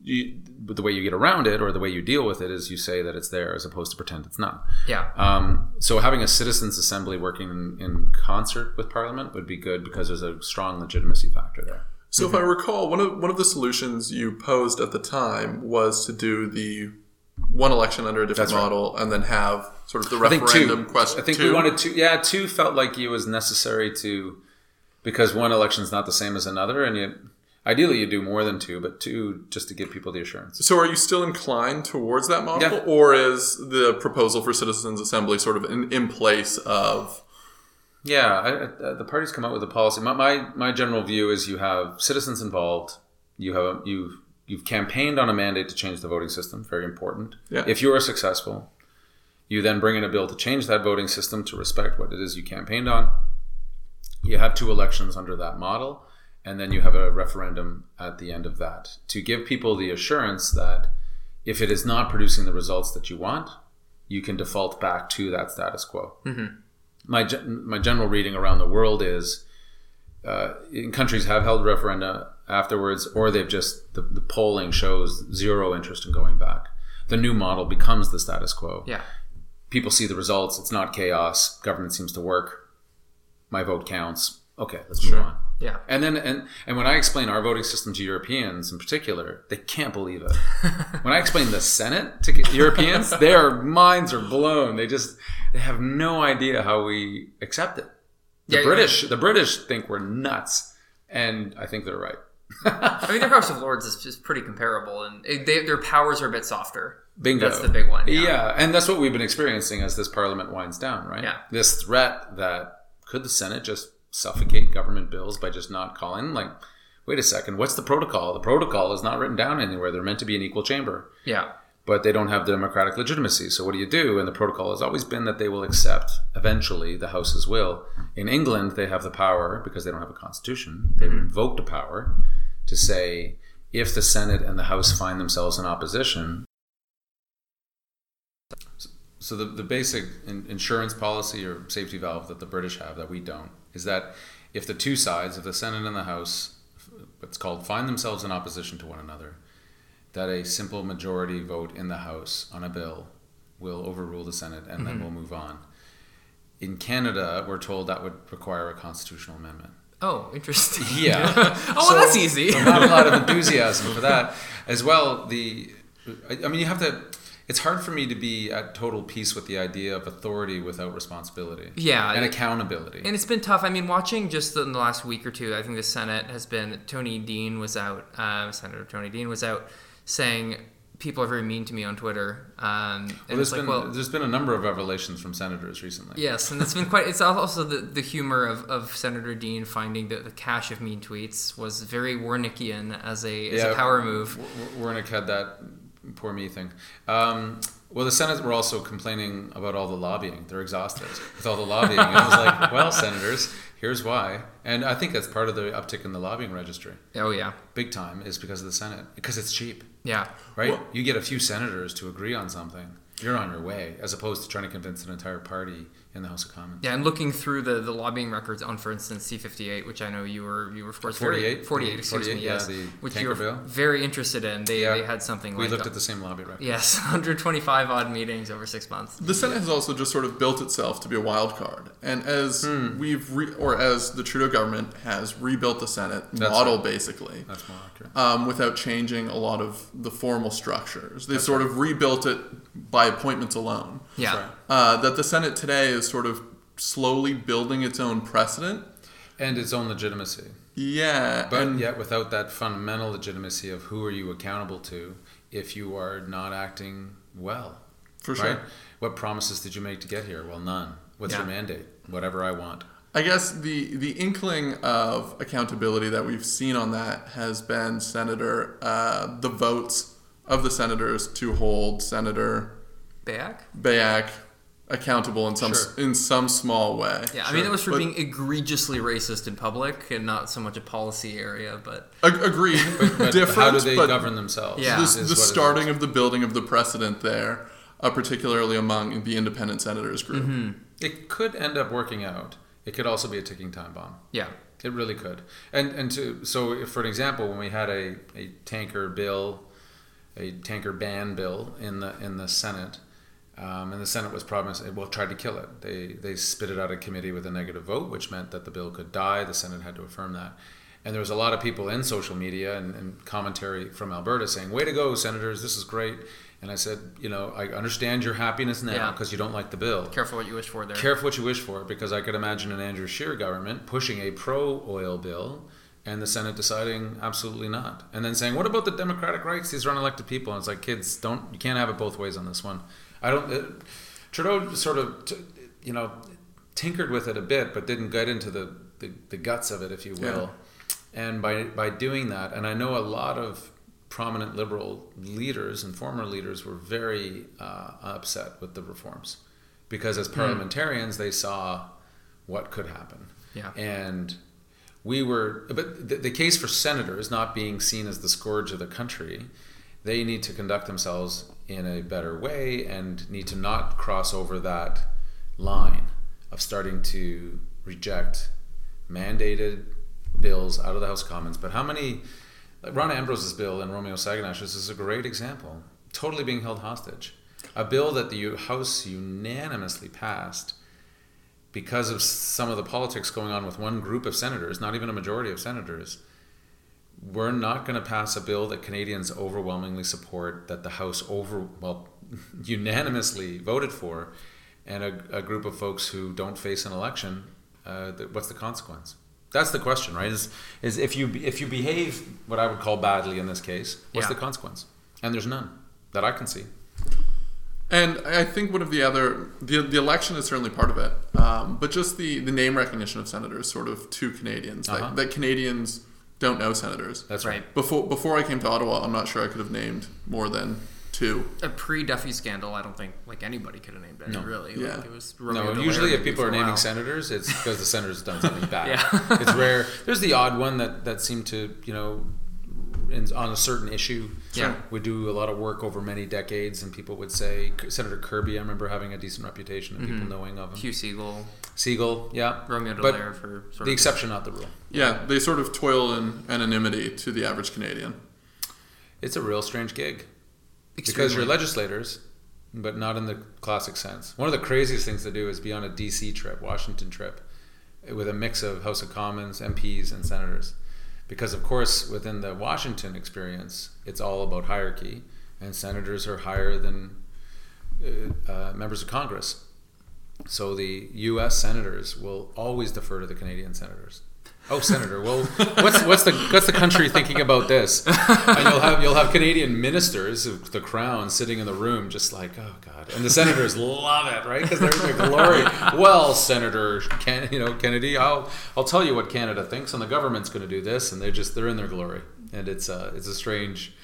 You, but the way you get around it or the way you deal with it is you say that it's there as opposed to pretend it's not. Yeah. Um, so having a citizens assembly working in, in concert with parliament would be good because there's a strong legitimacy factor there. So if I recall, one of one of the solutions you posed at the time was to do the one election under a different That's right. model and then have sort of the I think referendum two. question. I think two? we wanted two. Yeah, two felt like it was necessary to because one election is not the same as another, and you ideally you do more than two, but two just to give people the assurance. So are you still inclined towards that model, Yeah. or is the proposal for citizens assembly sort of in, in place of? Yeah, I, I, the parties come out with a policy. My, my my general view is you have citizens involved. You have you've you've campaigned on a mandate to change the voting system. Very important. Yeah. If you are successful, you then bring in a bill to change that voting system to respect what it is you campaigned on. You have two elections under that model, and then you have a referendum at the end of that to give people the assurance that if it is not producing the results that you want, you can default back to that status quo my gen- my general reading around the world is uh, countries have held referenda afterwards, or they've just the, the polling shows zero interest in going back. The new model becomes the status quo. Yeah. People see the results. It's not chaos. Government seems to work. My vote counts. Okay, let's move on. Yeah. And then and and when I explain our voting system to Europeans in particular, they can't believe it. when I explain the Senate to Europeans, their minds are blown. They just they have no idea how we accept it. The Yeah, British, the British think we're nuts, and I think they're right. I mean, their House of Lords is just pretty comparable, and it- they, their powers are a bit softer. Bingo. That's the big one. Yeah. Yeah. and that's what we've been experiencing as this parliament winds down, right? Yeah. This threat that could the Senate just suffocate government bills by just not calling? Like, wait a second, what's the protocol? The protocol is not written down anywhere. They're meant to be an equal chamber, Yeah. but they don't have the democratic legitimacy. So what do you do? And the protocol has always been that they will accept eventually the House's will. In England, they have the power because they don't have a constitution. They've mm-hmm. invoked the power to say if the Senate and the House find themselves in opposition, so the, the basic in, insurance policy or safety valve that the British have that we don't is that if the two sides, if the Senate and the House, what's called find themselves in opposition to one another, that a simple majority vote in the House on a bill will overrule the Senate and then mm-hmm. we'll move on. In Canada, we're told that would require a constitutional amendment. Oh, interesting. Yeah. oh, well, So- that's easy. not a lot of enthusiasm for that as well the I, I mean you have to it's hard for me to be at total peace with the idea of authority without responsibility Yeah, and it- accountability And it's been tough. I mean, watching just in the last week or two, I think the Senate has been. Tony Dean was out. Uh, Senator Tony Dean was out saying people are very mean to me on Twitter. Um, and well, it's there's like, been well, there's been a number of revelations from senators recently yes, and it's been quite. It's also the, the humor of, of Senator Dean finding that the cache of mean tweets was very Wernickian as a as a power move. Wernick had that poor me thing um, well the senate were also complaining about all the lobbying. They're exhausted with all the lobbying. And i was like well senators here's why. And i think that's part of the uptick in the lobbying registry. Oh yeah, big time is because of the senate because it's cheap. Yeah. right? Well- you get a few senators to agree on something, you're on your way, as opposed to trying to convince an entire party in the House of Commons. Yeah, and looking through the, the lobbying records on, for instance, C58, which I know you were you were of course very 48? 48, excuse 48, me, yeah, yes, the which you were bill. very interested in. They, Yeah. they had something We like looked at the same lobby record. yes, 125 odd meetings over six months. The Senate has also just sort of built itself to be a wild card, and as Hmm. we've re- or as the Trudeau government has rebuilt the Senate That's model right. basically, That's more accurate. um, without changing a lot of the formal structures. They've sort of rebuilt it by appointments alone. Yeah, right. Uh, that the Senate today is sort of slowly building its own precedent. And its own legitimacy. Yeah, But and yet, without that fundamental legitimacy of who are you accountable to if you are not acting well, for sure. right? What promises did you make to get here? Well, none. What's Yeah. your mandate? Whatever I want. I guess the the inkling of accountability that we've seen on that has been Senator uh, the votes of the senators to hold Senator Beyak. Beyak accountable in some Sure. in some small way. Yeah, I mean it was for But- being egregiously racist in public and not so much a policy area, but Ag- agreed. But Different, how do they but govern themselves? Yeah. is the, the starting of the building of the precedent there, uh, particularly among the independent senators group. Mm-hmm. It could end up working out. It could also be a ticking time bomb. yeah, It really could. And and to so if, for an example, when we had a, a tanker bill, a tanker ban bill in the in the Senate, um, and the Senate was promised it well tried to kill it. They they spit it out of committee with a negative vote, which meant that the bill could die. The Senate had to affirm that. And there was a lot of people in social media and, and commentary from Alberta saying, "Way to go, senators! This is great." And I said, "You know, I understand your happiness now Yeah. because you don't like the bill. careful what you wish for there. Careful what you wish for, because I could imagine an Andrew Scheer government pushing a pro oil bill and the Senate deciding absolutely not. And then saying, what about the democratic rights? These are unelected people. And it's like, kids, don't, you can't have it both ways on this one. I don't, uh, Trudeau sort of, t- you know, tinkered with it a bit, but didn't get into the, the, the guts of it, if you will. And by, by doing that, and I know a lot of prominent liberal leaders and former leaders were very uh, upset with the reforms because as parliamentarians they saw what could happen Yeah. and we were but the, the case for senators not being seen as the scourge of the country they need to conduct themselves in a better way and need to not cross over that line of starting to reject mandated bills out of the House of Commons. But how many, like Rona Ambrose's bill and Romeo Saganash's is a great example, totally being held hostage. A bill that the House unanimously passed because of some of the politics going on with one group of senators, not even a majority of senators. We're not going to pass a bill that Canadians overwhelmingly support, that the House over well unanimously voted for, and a, a group of folks who don't face an election uh, the, what's the consequence? That's the question, right? Is is if you if you behave what I would call badly in this case, what's Yeah. the consequence? And there's none that I can see. And I think one of the other the, the election is certainly part of it, um, but just the, the name recognition of senators, sort of to Canadians, Uh-huh. that, that Canadians don't know senators. That's Right. right. Before before I came to Ottawa, I'm not sure I could have named more than two. A pre Duffy scandal, I don't think like anybody could have named any No. really. Yeah. Like, it was No, Romeo Dallaire usually if people are naming while. senators, it's because the senator's done something bad. Yeah. it's rare. There's the odd one that, that seemed to, you know, in, on a certain issue, Yeah. would do a lot of work over many decades, and people would say Senator Kirby. I remember having a decent reputation and people mm-hmm. knowing of him. Hugh Segal, Segal, yeah, Romeo But Dallaire for sort the of exception, not the rule. Yeah, they sort of toil in anonymity to the average Canadian. It's a real strange gig because you're legislators, but not in the classic sense. One of the craziest things to do is be on a DC trip, Washington trip, with a mix of House of Commons, MPs, and senators. Because, of course, within the Washington experience, it's all about hierarchy, and senators are higher than uh, uh, members of Congress. So the U.S. senators will always defer to the Canadian senators. Oh, senator. Well, what's what's the what's the country thinking about this? And you'll have you'll have Canadian ministers of the Crown sitting in the room, just like, oh God, and the senators love it, right? Because they're in their glory. Well, Senator, Ken, you know Kennedy, I'll I'll tell you what Canada thinks, and the government's going to do this, and they're just they're in their glory, and it's uh it's a strange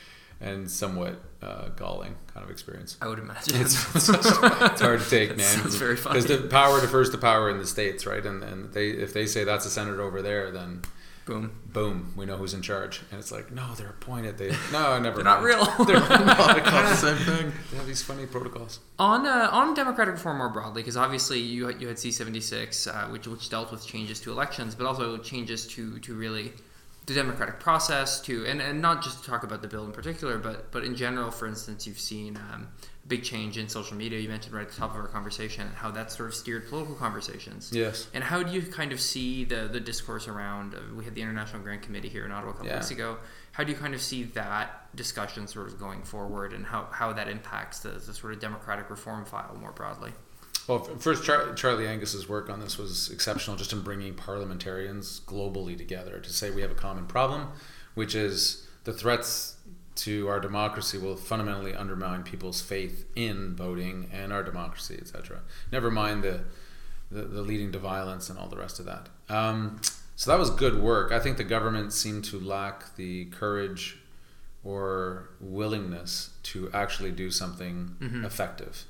and somewhat uh, galling kind of experience. I would imagine. It's, it's hard to take, man. sounds very funny. Because the power defers to power in the states, right? And and they if they say that's a senator over there, then Boom. boom, we know who's in charge. And it's like, no, they're appointed. They no, never. They're not real. They're not. It's the same thing. They have these funny protocols. On uh, on democratic reform more broadly, because obviously you you had C seventy six, which which dealt with changes to elections, but also changes to to really the democratic process to and, and not just to talk about the bill in particular, but but in general, for instance, you've seen um, a big change in social media. You mentioned right at the top of our conversation how that sort of steered political conversations. Yes. And how do you kind of see the the discourse around? Uh, we had the International Grand Committee here in Ottawa a couple Yeah. weeks ago. How do you kind of see that discussion sort of going forward, and how, how that impacts the, the sort of democratic reform file more broadly? Well, first, Char- Charlie Angus's work on this was exceptional, just in bringing parliamentarians globally together to say we have a common problem, which is the threats to our democracy will fundamentally undermine people's faith in voting and our democracy, etc. Never mind the, the the leading to violence and all the rest of that. Um, so that was good work. I think the government seemed to lack the courage or willingness to actually do something effective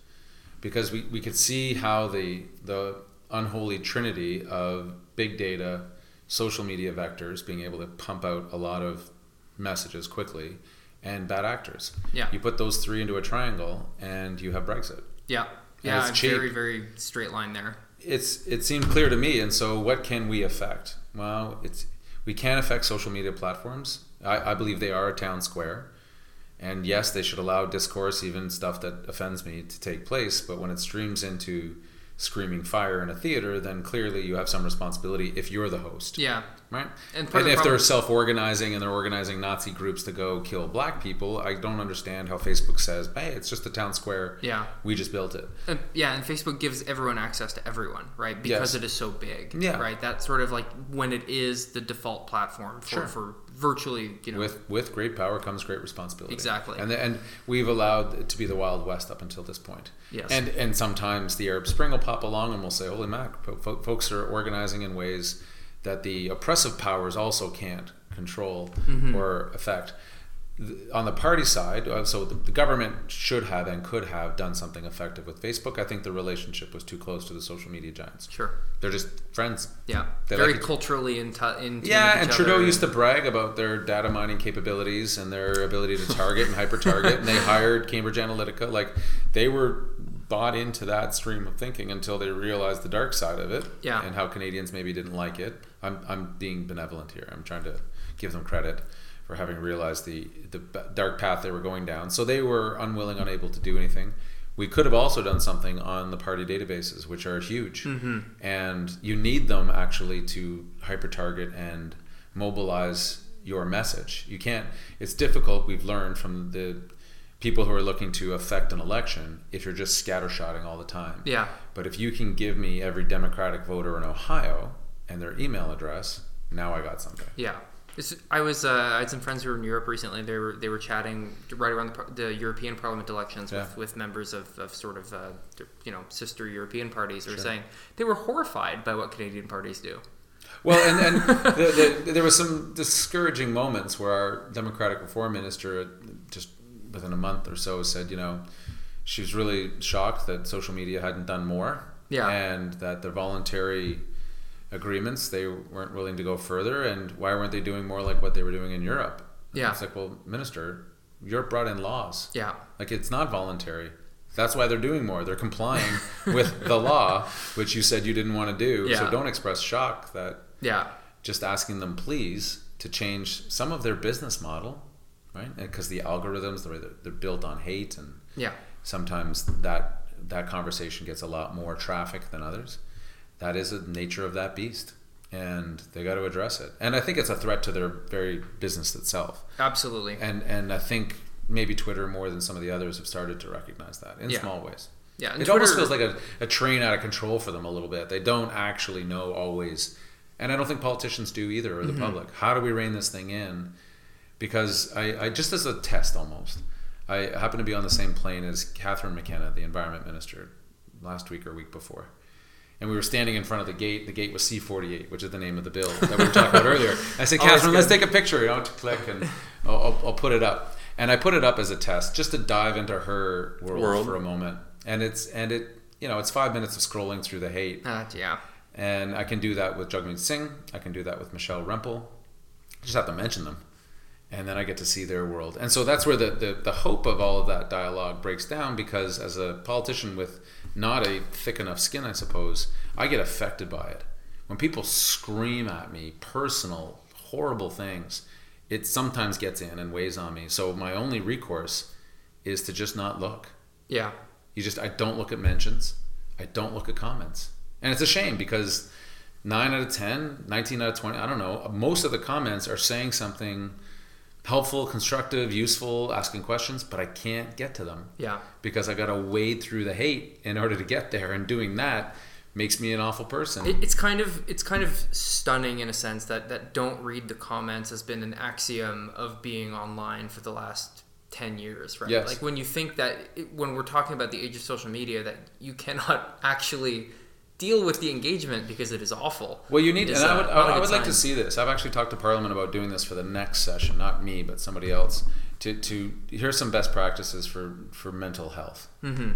because we, we could see how the the unholy trinity of big data, social media vectors being able to pump out a lot of messages quickly, and bad actors. Yeah. You put those three into a triangle, and you have Brexit. Yeah, yeah, it's it's cheap. very very straight line there. It's it seemed clear to me, and so what can we affect? Well, it's we can affect social media platforms. I, I believe they are a town square. And yes, they should allow discourse, even stuff that offends me, to take place. But when it streams into screaming fire in a theater, then clearly you have some responsibility if you're the host. Yeah, Right? And And, the if they're self organizing and they're organizing Nazi groups to go kill black people, I don't understand how Facebook says, hey, it's just a town square. yeah. We just built it. And, yeah, and Facebook gives everyone access to everyone, right? Because Yes. it is so big. Yeah. Right. That's sort of like when it is the default platform for, Sure. for virtually, you know. With with great power comes great responsibility. Exactly. And the, and we've allowed it to be the wild west up until this point. Yes. And and sometimes the Arab Spring will pop along and we'll say, "Holy mac!" fo- fo- Folks are organizing in ways that the oppressive powers also can't control Mm-hmm. or affect. On the party side, uh, so the, government should have and could have done something effective with Facebook. I think the relationship was too close to the social media giants. sure. They're just friends. Yeah. They very like culturally in, tu- in Yeah, and Trudeau used to brag about their data mining capabilities and their ability to target and hyper target, and they hired Cambridge Analytica. Like they were bought into that stream of thinking until they realized the dark side of it, Yeah. and how Canadians maybe didn't like it. I'm I'm being benevolent here. I'm trying to give them credit for having realized the the dark path they were going down. So they were unwilling, unable to do anything. We could have also done something on the party databases, which are huge, mm-hmm. and you need them actually to hyper target and mobilize your message. You can't. It's difficult. We've learned from the people who are looking to affect an election if you're just scattershotting all the time. Yeah. But if you can give me every Democratic voter in Ohio and their email address, now I got something. Yeah. It's, I was uh, I had some friends who were in Europe recently. They were they were chatting right around the, the European Parliament elections Yeah. with, with members of, of sort of uh, you know sister European parties. They were saying they were horrified by what Canadian parties do. Well, and, and the, the, there was some discouraging moments where our Democratic Reform Minister, just within a month or so, said, you know, she was really shocked that social media hadn't done more, Yeah. and that the voluntary agreements they weren't willing to go further, and why weren't they doing more like what they were doing in Europe? Yeah. it's like, well, Minister, Europe brought in laws. Yeah. Like it's not voluntary. That's why they're doing more. They're complying with the law, which you said you didn't want to do. Yeah. So don't express shock that Yeah. just asking them please to change some of their business model, right? Because the algorithms, the way they're, they're built on hate, and Yeah. sometimes that that conversation gets a lot more traffic than others. That is the nature of that beast, and they got to address it. And I think it's a threat to their very business itself. Absolutely. And and I think maybe Twitter more than some of the others have started to recognize that in Yeah. small ways. Yeah. and It almost feels like a, a train out of control for them a little bit. They don't actually know always, and I don't think politicians do either, or the Mm-hmm. public. How do we rein this thing in? Because I, I just as a test almost, I happened to be on the same plane as Catherine McKenna, the environment minister, last week or week before. And we were standing in front of the gate. The gate was C48, which is the name of the bill that we were talking about earlier. I said, Oh, Catherine, let's take a picture. You know, to click, and I'll, I'll, I'll put it up. And I put it up as a test, just to dive into her world, World. for a moment. And it's and it you know it's five minutes of scrolling through the hate, Uh, yeah. and I can do that with Jagmeet Singh. I can do that with Michelle Rempel. I just have to mention them, and then I get to see their world. And so that's where the, the the hope of all of that dialogue breaks down because as a politician with not a thick enough skin, I suppose, I get affected by it. When people scream at me personal, horrible things, it sometimes gets in and weighs on me. So my only recourse is to just not look. Yeah. You just I don't look at mentions. I don't look at comments. And it's a shame because 9 out of 10, 19 out of 20, I don't know, most of the comments are saying something helpful, constructive, useful, asking questions, but I can't get to them Yeah. because I got to wade through the hate in order to get there and doing that makes me an awful person. It, it's kind of it's kind of stunning in a sense that that don't read the comments has been an axiom of being online for the last 10 years right Yes. like when you think that when we're talking about the age of social media that you cannot actually deal with the engagement because it is awful Well, you need, and I would, I, would like to see this. I've actually talked to Parliament about doing this for the next session, not me, but somebody else. To, to here's some best practices for, for mental health. Mm-hmm.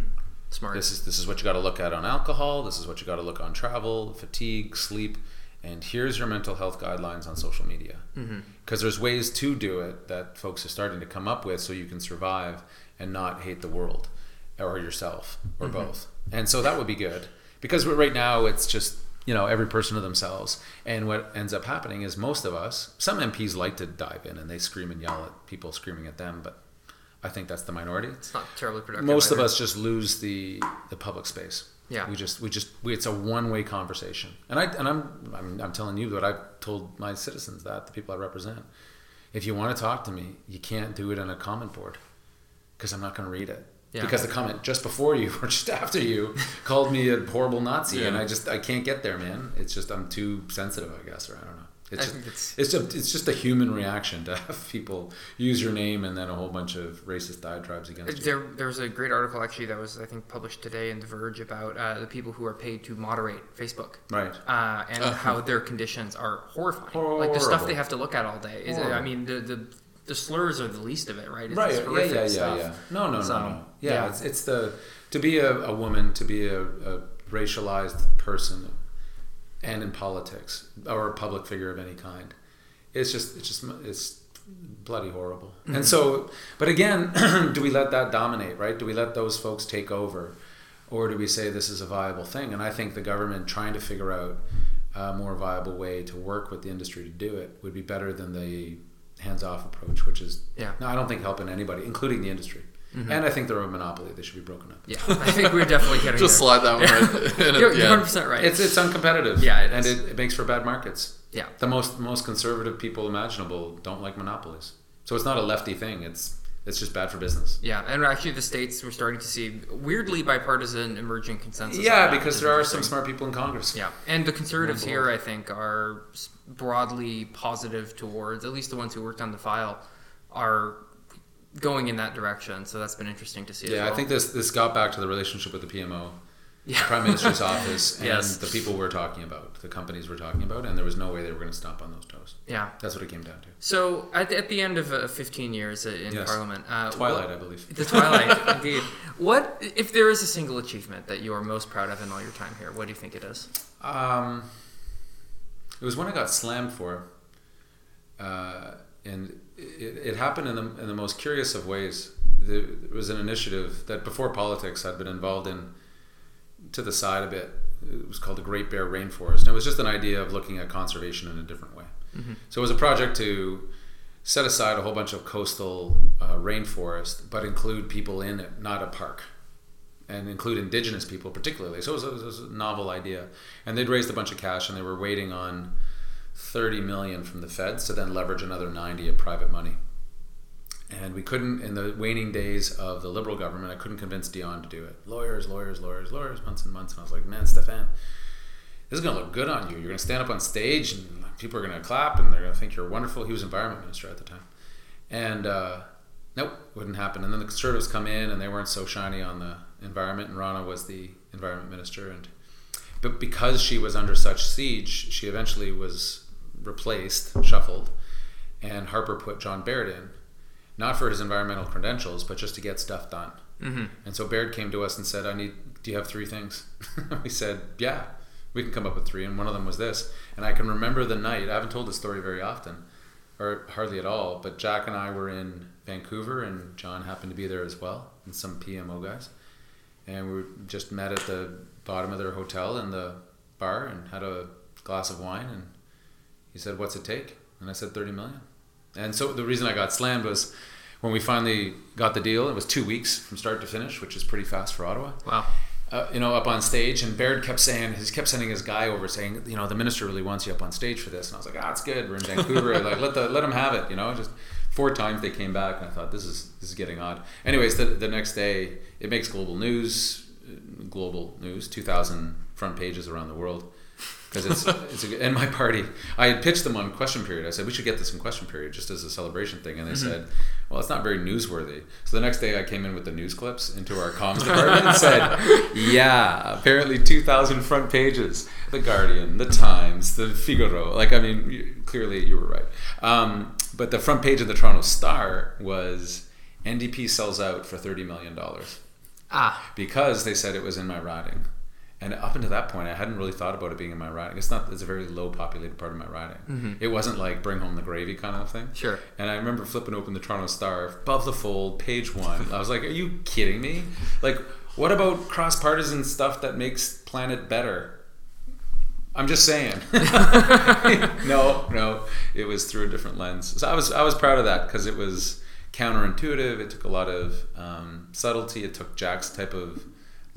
smart This is this is what you got to look at on alcohol. This is what you got to look on travel, fatigue, sleep, and here's your mental health guidelines on social media. Mm-hmm. Because there's ways to do it that folks are starting to come up with, so you can survive and not hate the world or yourself or mm-hmm. both. And so that would be good. Because right now it's just you know every person to themselves. And what ends up happening is most of us, some MPs like to dive in and they scream and yell at people screaming at them, but I think that's the minority it's not terribly productive most of us just lose the the public space. Yeah. we just we just we, it's a one way conversation, and I and I'm, I'm I'm telling you that I've told my citizens that the people I represent. If you want to talk to me, you can't do it on a comment board because I'm not going to read it. Yeah. Because the comment just before you or just after you called me a horrible Nazi, and I just I can't get there, man. It's just I'm too sensitive, I guess, or I don't know. It's I just, it's- it's just it's just a human reaction to have people use your name and then a whole bunch of racist diatribes against you. There, there was a great article actually that was I think published today in The Verge about uh, the people who are paid to moderate Facebook, Right. Uh, and how their conditions are horrifying. Like the stuff they have to look at all day. Is, I mean, the, the the slurs are the least of it, right? It's right yeah yeah yeah stuff. yeah no no So, no no yeah, yeah. It's, it's the to be a, a woman to be a, a racialized person and in politics or a public figure of any kind it's just it's just it's bloody horrible Mm-hmm. and so but again do we let that dominate right do we let those folks take over or do we say this is a viable thing and i think the government trying to figure out a more viable way to work with the industry to do it would be better than the hands-off approach which is Yeah. no i don't think helping anybody including the industry. Mm-hmm. And i think they're a monopoly. They should be broken up. Yeah, I think we're definitely getting Just there. slide that one right You're, the 100 percent right. it's it's uncompetitive. Yeah, it and it, it makes for bad markets. Yeah, the most most conservative people imaginable don't like monopolies. So it's not a lefty thing. It's It's just bad for business. Yeah, and actually, the states we're starting to see weirdly bipartisan emerging consensus. Yeah, because there are some smart people in Congress. Yeah, and the conservatives here. I think, are broadly positive towards at least the ones who worked on the file are going in that direction. So that's been interesting to see. as Yeah, well. I think this this got back to the relationship with the PMO, Yeah. Prime Minister's office, and Yes. the people we're talking about, the companies we're talking about, and there was no way they were going to stop on those toes. Yeah. That's what it came down to. So at, at the end of uh, 15 years in Yes. Parliament, uh, Twilight, what- I believe. The Twilight, indeed. What if there is a single achievement that you are most proud of in all your time here? What do you think it is? Um, it was when I got slammed for, uh, and it, it happened in the, in the most curious of ways. There, there was an initiative that before politics I'd been involved in to the side a bit. It was called the Great Bear Rainforest. And it was just an idea of looking at conservation in a different way. So it was a project to set aside a whole bunch of coastal uh, rainforest, but include people in it, not a park and include indigenous people particularly. So it was, it was a novel idea. And they'd raised a bunch of cash and they were waiting on 30 million from the feds to then leverage another 90 of private money. And we couldn't, in the waning days of the liberal government, I couldn't convince Dion to do it. Lawyers, lawyers, lawyers, lawyers, months and months. And I was like, man, Stéphane, this is going to look good on you. You're going to stand up on stage and people are going to clap and they're going to think you're wonderful. He was environment minister at the time. And uh, nope, wouldn't happen. And then the conservatives come in and they weren't so shiny on the environment. And Rona was the environment minister. And but because she was under such siege, she eventually was replaced, shuffled, and Harper put John Baird in, not for his environmental credentials, but just to get stuff done. Mm-hmm. And so Baird came to us and said, "I need. Do you have three things?" we said, "Yeah, we can come up with three. And one of them was this. And I can remember the night. I haven't told this story very often, or hardly at all. But Jack and I were in Vancouver, and John happened to be there as well, and some PMO guys. And we just met at the bottom of their hotel in the bar and had a glass of wine. And he said, "What's it take?" And I said, 30 million. And so the reason I got slammed was when we finally got the deal. It was two weeks from start to finish, which is pretty fast for Ottawa Wow. uh, you know, up on stage, and Baird kept saying, he kept sending his guy over saying, you know, the minister really wants you up on stage for this, and I was like, ah, it's good. We're in Vancouver, like let the let him have it, you know. Just four times they came back, and I thought this is this is getting odd. Anyways, the the next day it makes global news, uh, global news, two thousand front pages around the world. Because it's it's a, and my party, I had pitched them on question period. I said we should get this in question period just as a celebration thing, and they said, well, it's not very newsworthy. So the next day, I came in with the news clips into our comms department and said, yeah, apparently 2,000 front pages. The Guardian, The Times, The Figaro. Like, I mean, you, clearly you were right. Um, but the front page of the Toronto Star was NDP sells out for $30 million Ah, because they said it was in my riding. And up until that point, I hadn't really thought about it being in my riding. It's not. It's a very low populated part of my riding. It wasn't like bring home the gravy kind of thing. Sure. And I remember flipping open the Toronto Star, above the fold, page one. I was like, "Are you kidding me? Like, what about cross partisan stuff that makes planet better?" I'm just saying. no, no, it was through a different lens. So I was I was proud of that because it was counterintuitive. It took a lot of um, subtlety. It took Jack's type of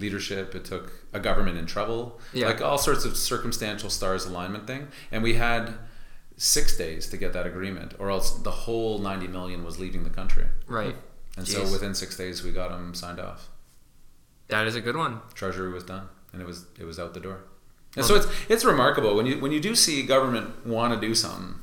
leadership. It took a government in trouble. Yeah. Like all sorts of circumstantial stars alignment thing. And we had six days to get that agreement, or else the whole 90 million was leaving the country. right. And so within six days, we got them signed off. That is a good one. Treasury was done, and it was it was out the door. And so it's it's remarkable when you when you do see government want to do something,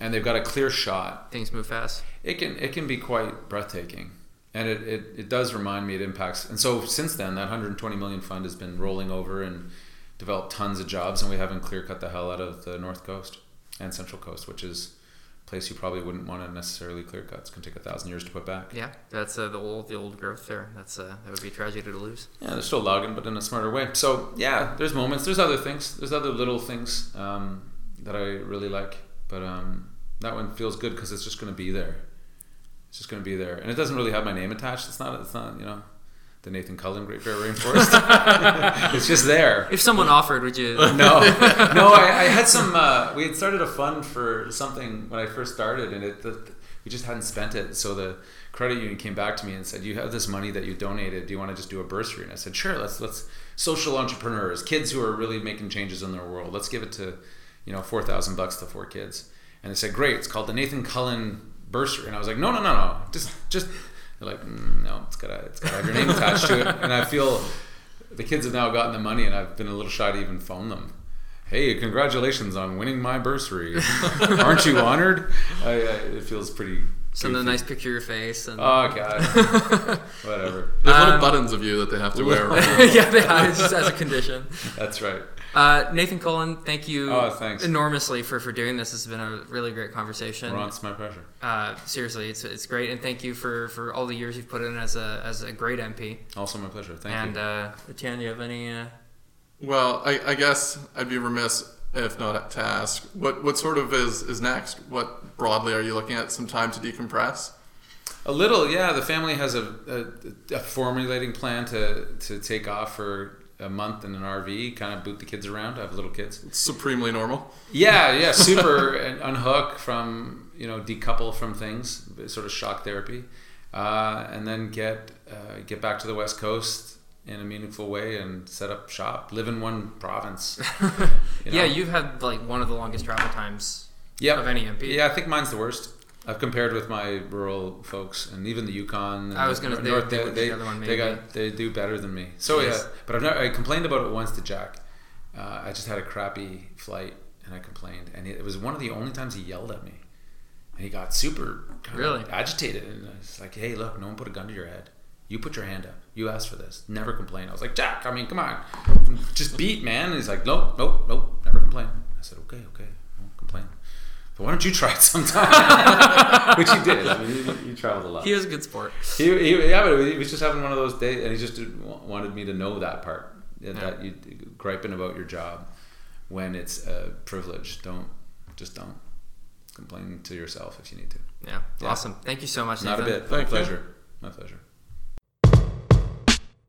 and they've got a clear shot. Things move fast. It can it can be quite breathtaking, and it, it, it does remind me it impacts. And so since then, that 120 million fund has been rolling over and developed tons of jobs, and we haven't clear cut the hell out of the north coast and central coast, which is a place you probably wouldn't want to necessarily clear cut. It's going to take a thousand years to put back. Yeah, that's uh, the old the old growth there. That's uh, that would be a tragedy to lose. Yeah, they're still logging, but in a smarter way. So yeah, there's moments. There's other things. There's other little things um, that I really like, but um, that one feels good because it's just going to be there. It's just going to be there, and it doesn't really have my name attached. It's not. It's not. You know, the Nathan Cullen Great Bear Rainforest. it's just there. If someone offered, would you? No, no. I, I had some. Uh, we had started a fund for something when I first started, and it the, we just hadn't spent it. So the credit union came back to me and said, "You have this money that you donated. Do you want to just do a bursary?" And I said, "Sure. Let's let's social entrepreneurs, kids who are really making changes in their world. Let's give it to, you know, four thousand bucks to four kids." And they said, "Great. It's called the Nathan Cullen bursary, and I was like, no, no, no, no, just just. They're like, mm, no, it's gotta it's gotta have your name attached to it, and I feel the kids have now gotten the money, and I've been a little shy to even phone them. Hey, congratulations on winning my bursary! Aren't you honored? I, I, it feels pretty. Send a goofy. nice picture of your face. And, Oh god, whatever. There's little Um, buttons of you that they have to wear. yeah, they have it just as a condition. That's right. Uh, Nathan Cullen, thank you Oh, enormously for, for doing this. This has been a really great conversation. Ron, it's my pleasure. Uh, seriously, it's, it's great, and thank you for, for all the years you've put in as a as a great MP. Also my pleasure. Thank and you. And uh, Etienne, do you have any? Uh, Well, I, I guess I'd be remiss if not to ask what what sort of is is next. What broadly are you looking at? Some time to decompress. A little, yeah. The family has a, a, a formulating plan to, to take off for a month in an RV, kind of boot the kids around. I have little kids. It's Supremely normal. Yeah, yeah, super and unhook from you know decouple from things, sort of shock therapy, uh, and then get uh, get back to the west coast in a meaningful way and set up shop, live in one province. you Yeah, you've had like one of the longest travel times Yep. of any MP. Yeah, I think mine's the worst. I've compared with my rural folks and even the Yukon. And I was the they- North, they they, they, the other one, they maybe. got they do better than me. So Yes. yeah, but I've never, I complained about it once to Jack. Uh, I just had a crappy flight and I complained, and it was one of the only times he yelled at me, and he got super Really? agitated, and I was like, "Hey, look, no one put a gun to your head. You put your hand up. You asked for this. Never complain." I was like, "Jack, I mean, come on, just beat, man." And he's like, "Nope, nope, nope, never complain." I said, "Okay, okay, I won't complain." But why don't you try it sometime? Which he did. I mean, he, he traveled a lot. He was a good sport. He, he, yeah, but he was just having one of those days, and he just did- wanted me to know that part that, that you griping about your job when it's a privilege. Don't just don't complain to yourself if you need to. Yeah, Yeah. awesome. Thank you so much. Not a bit. My Thank you. pleasure. My pleasure.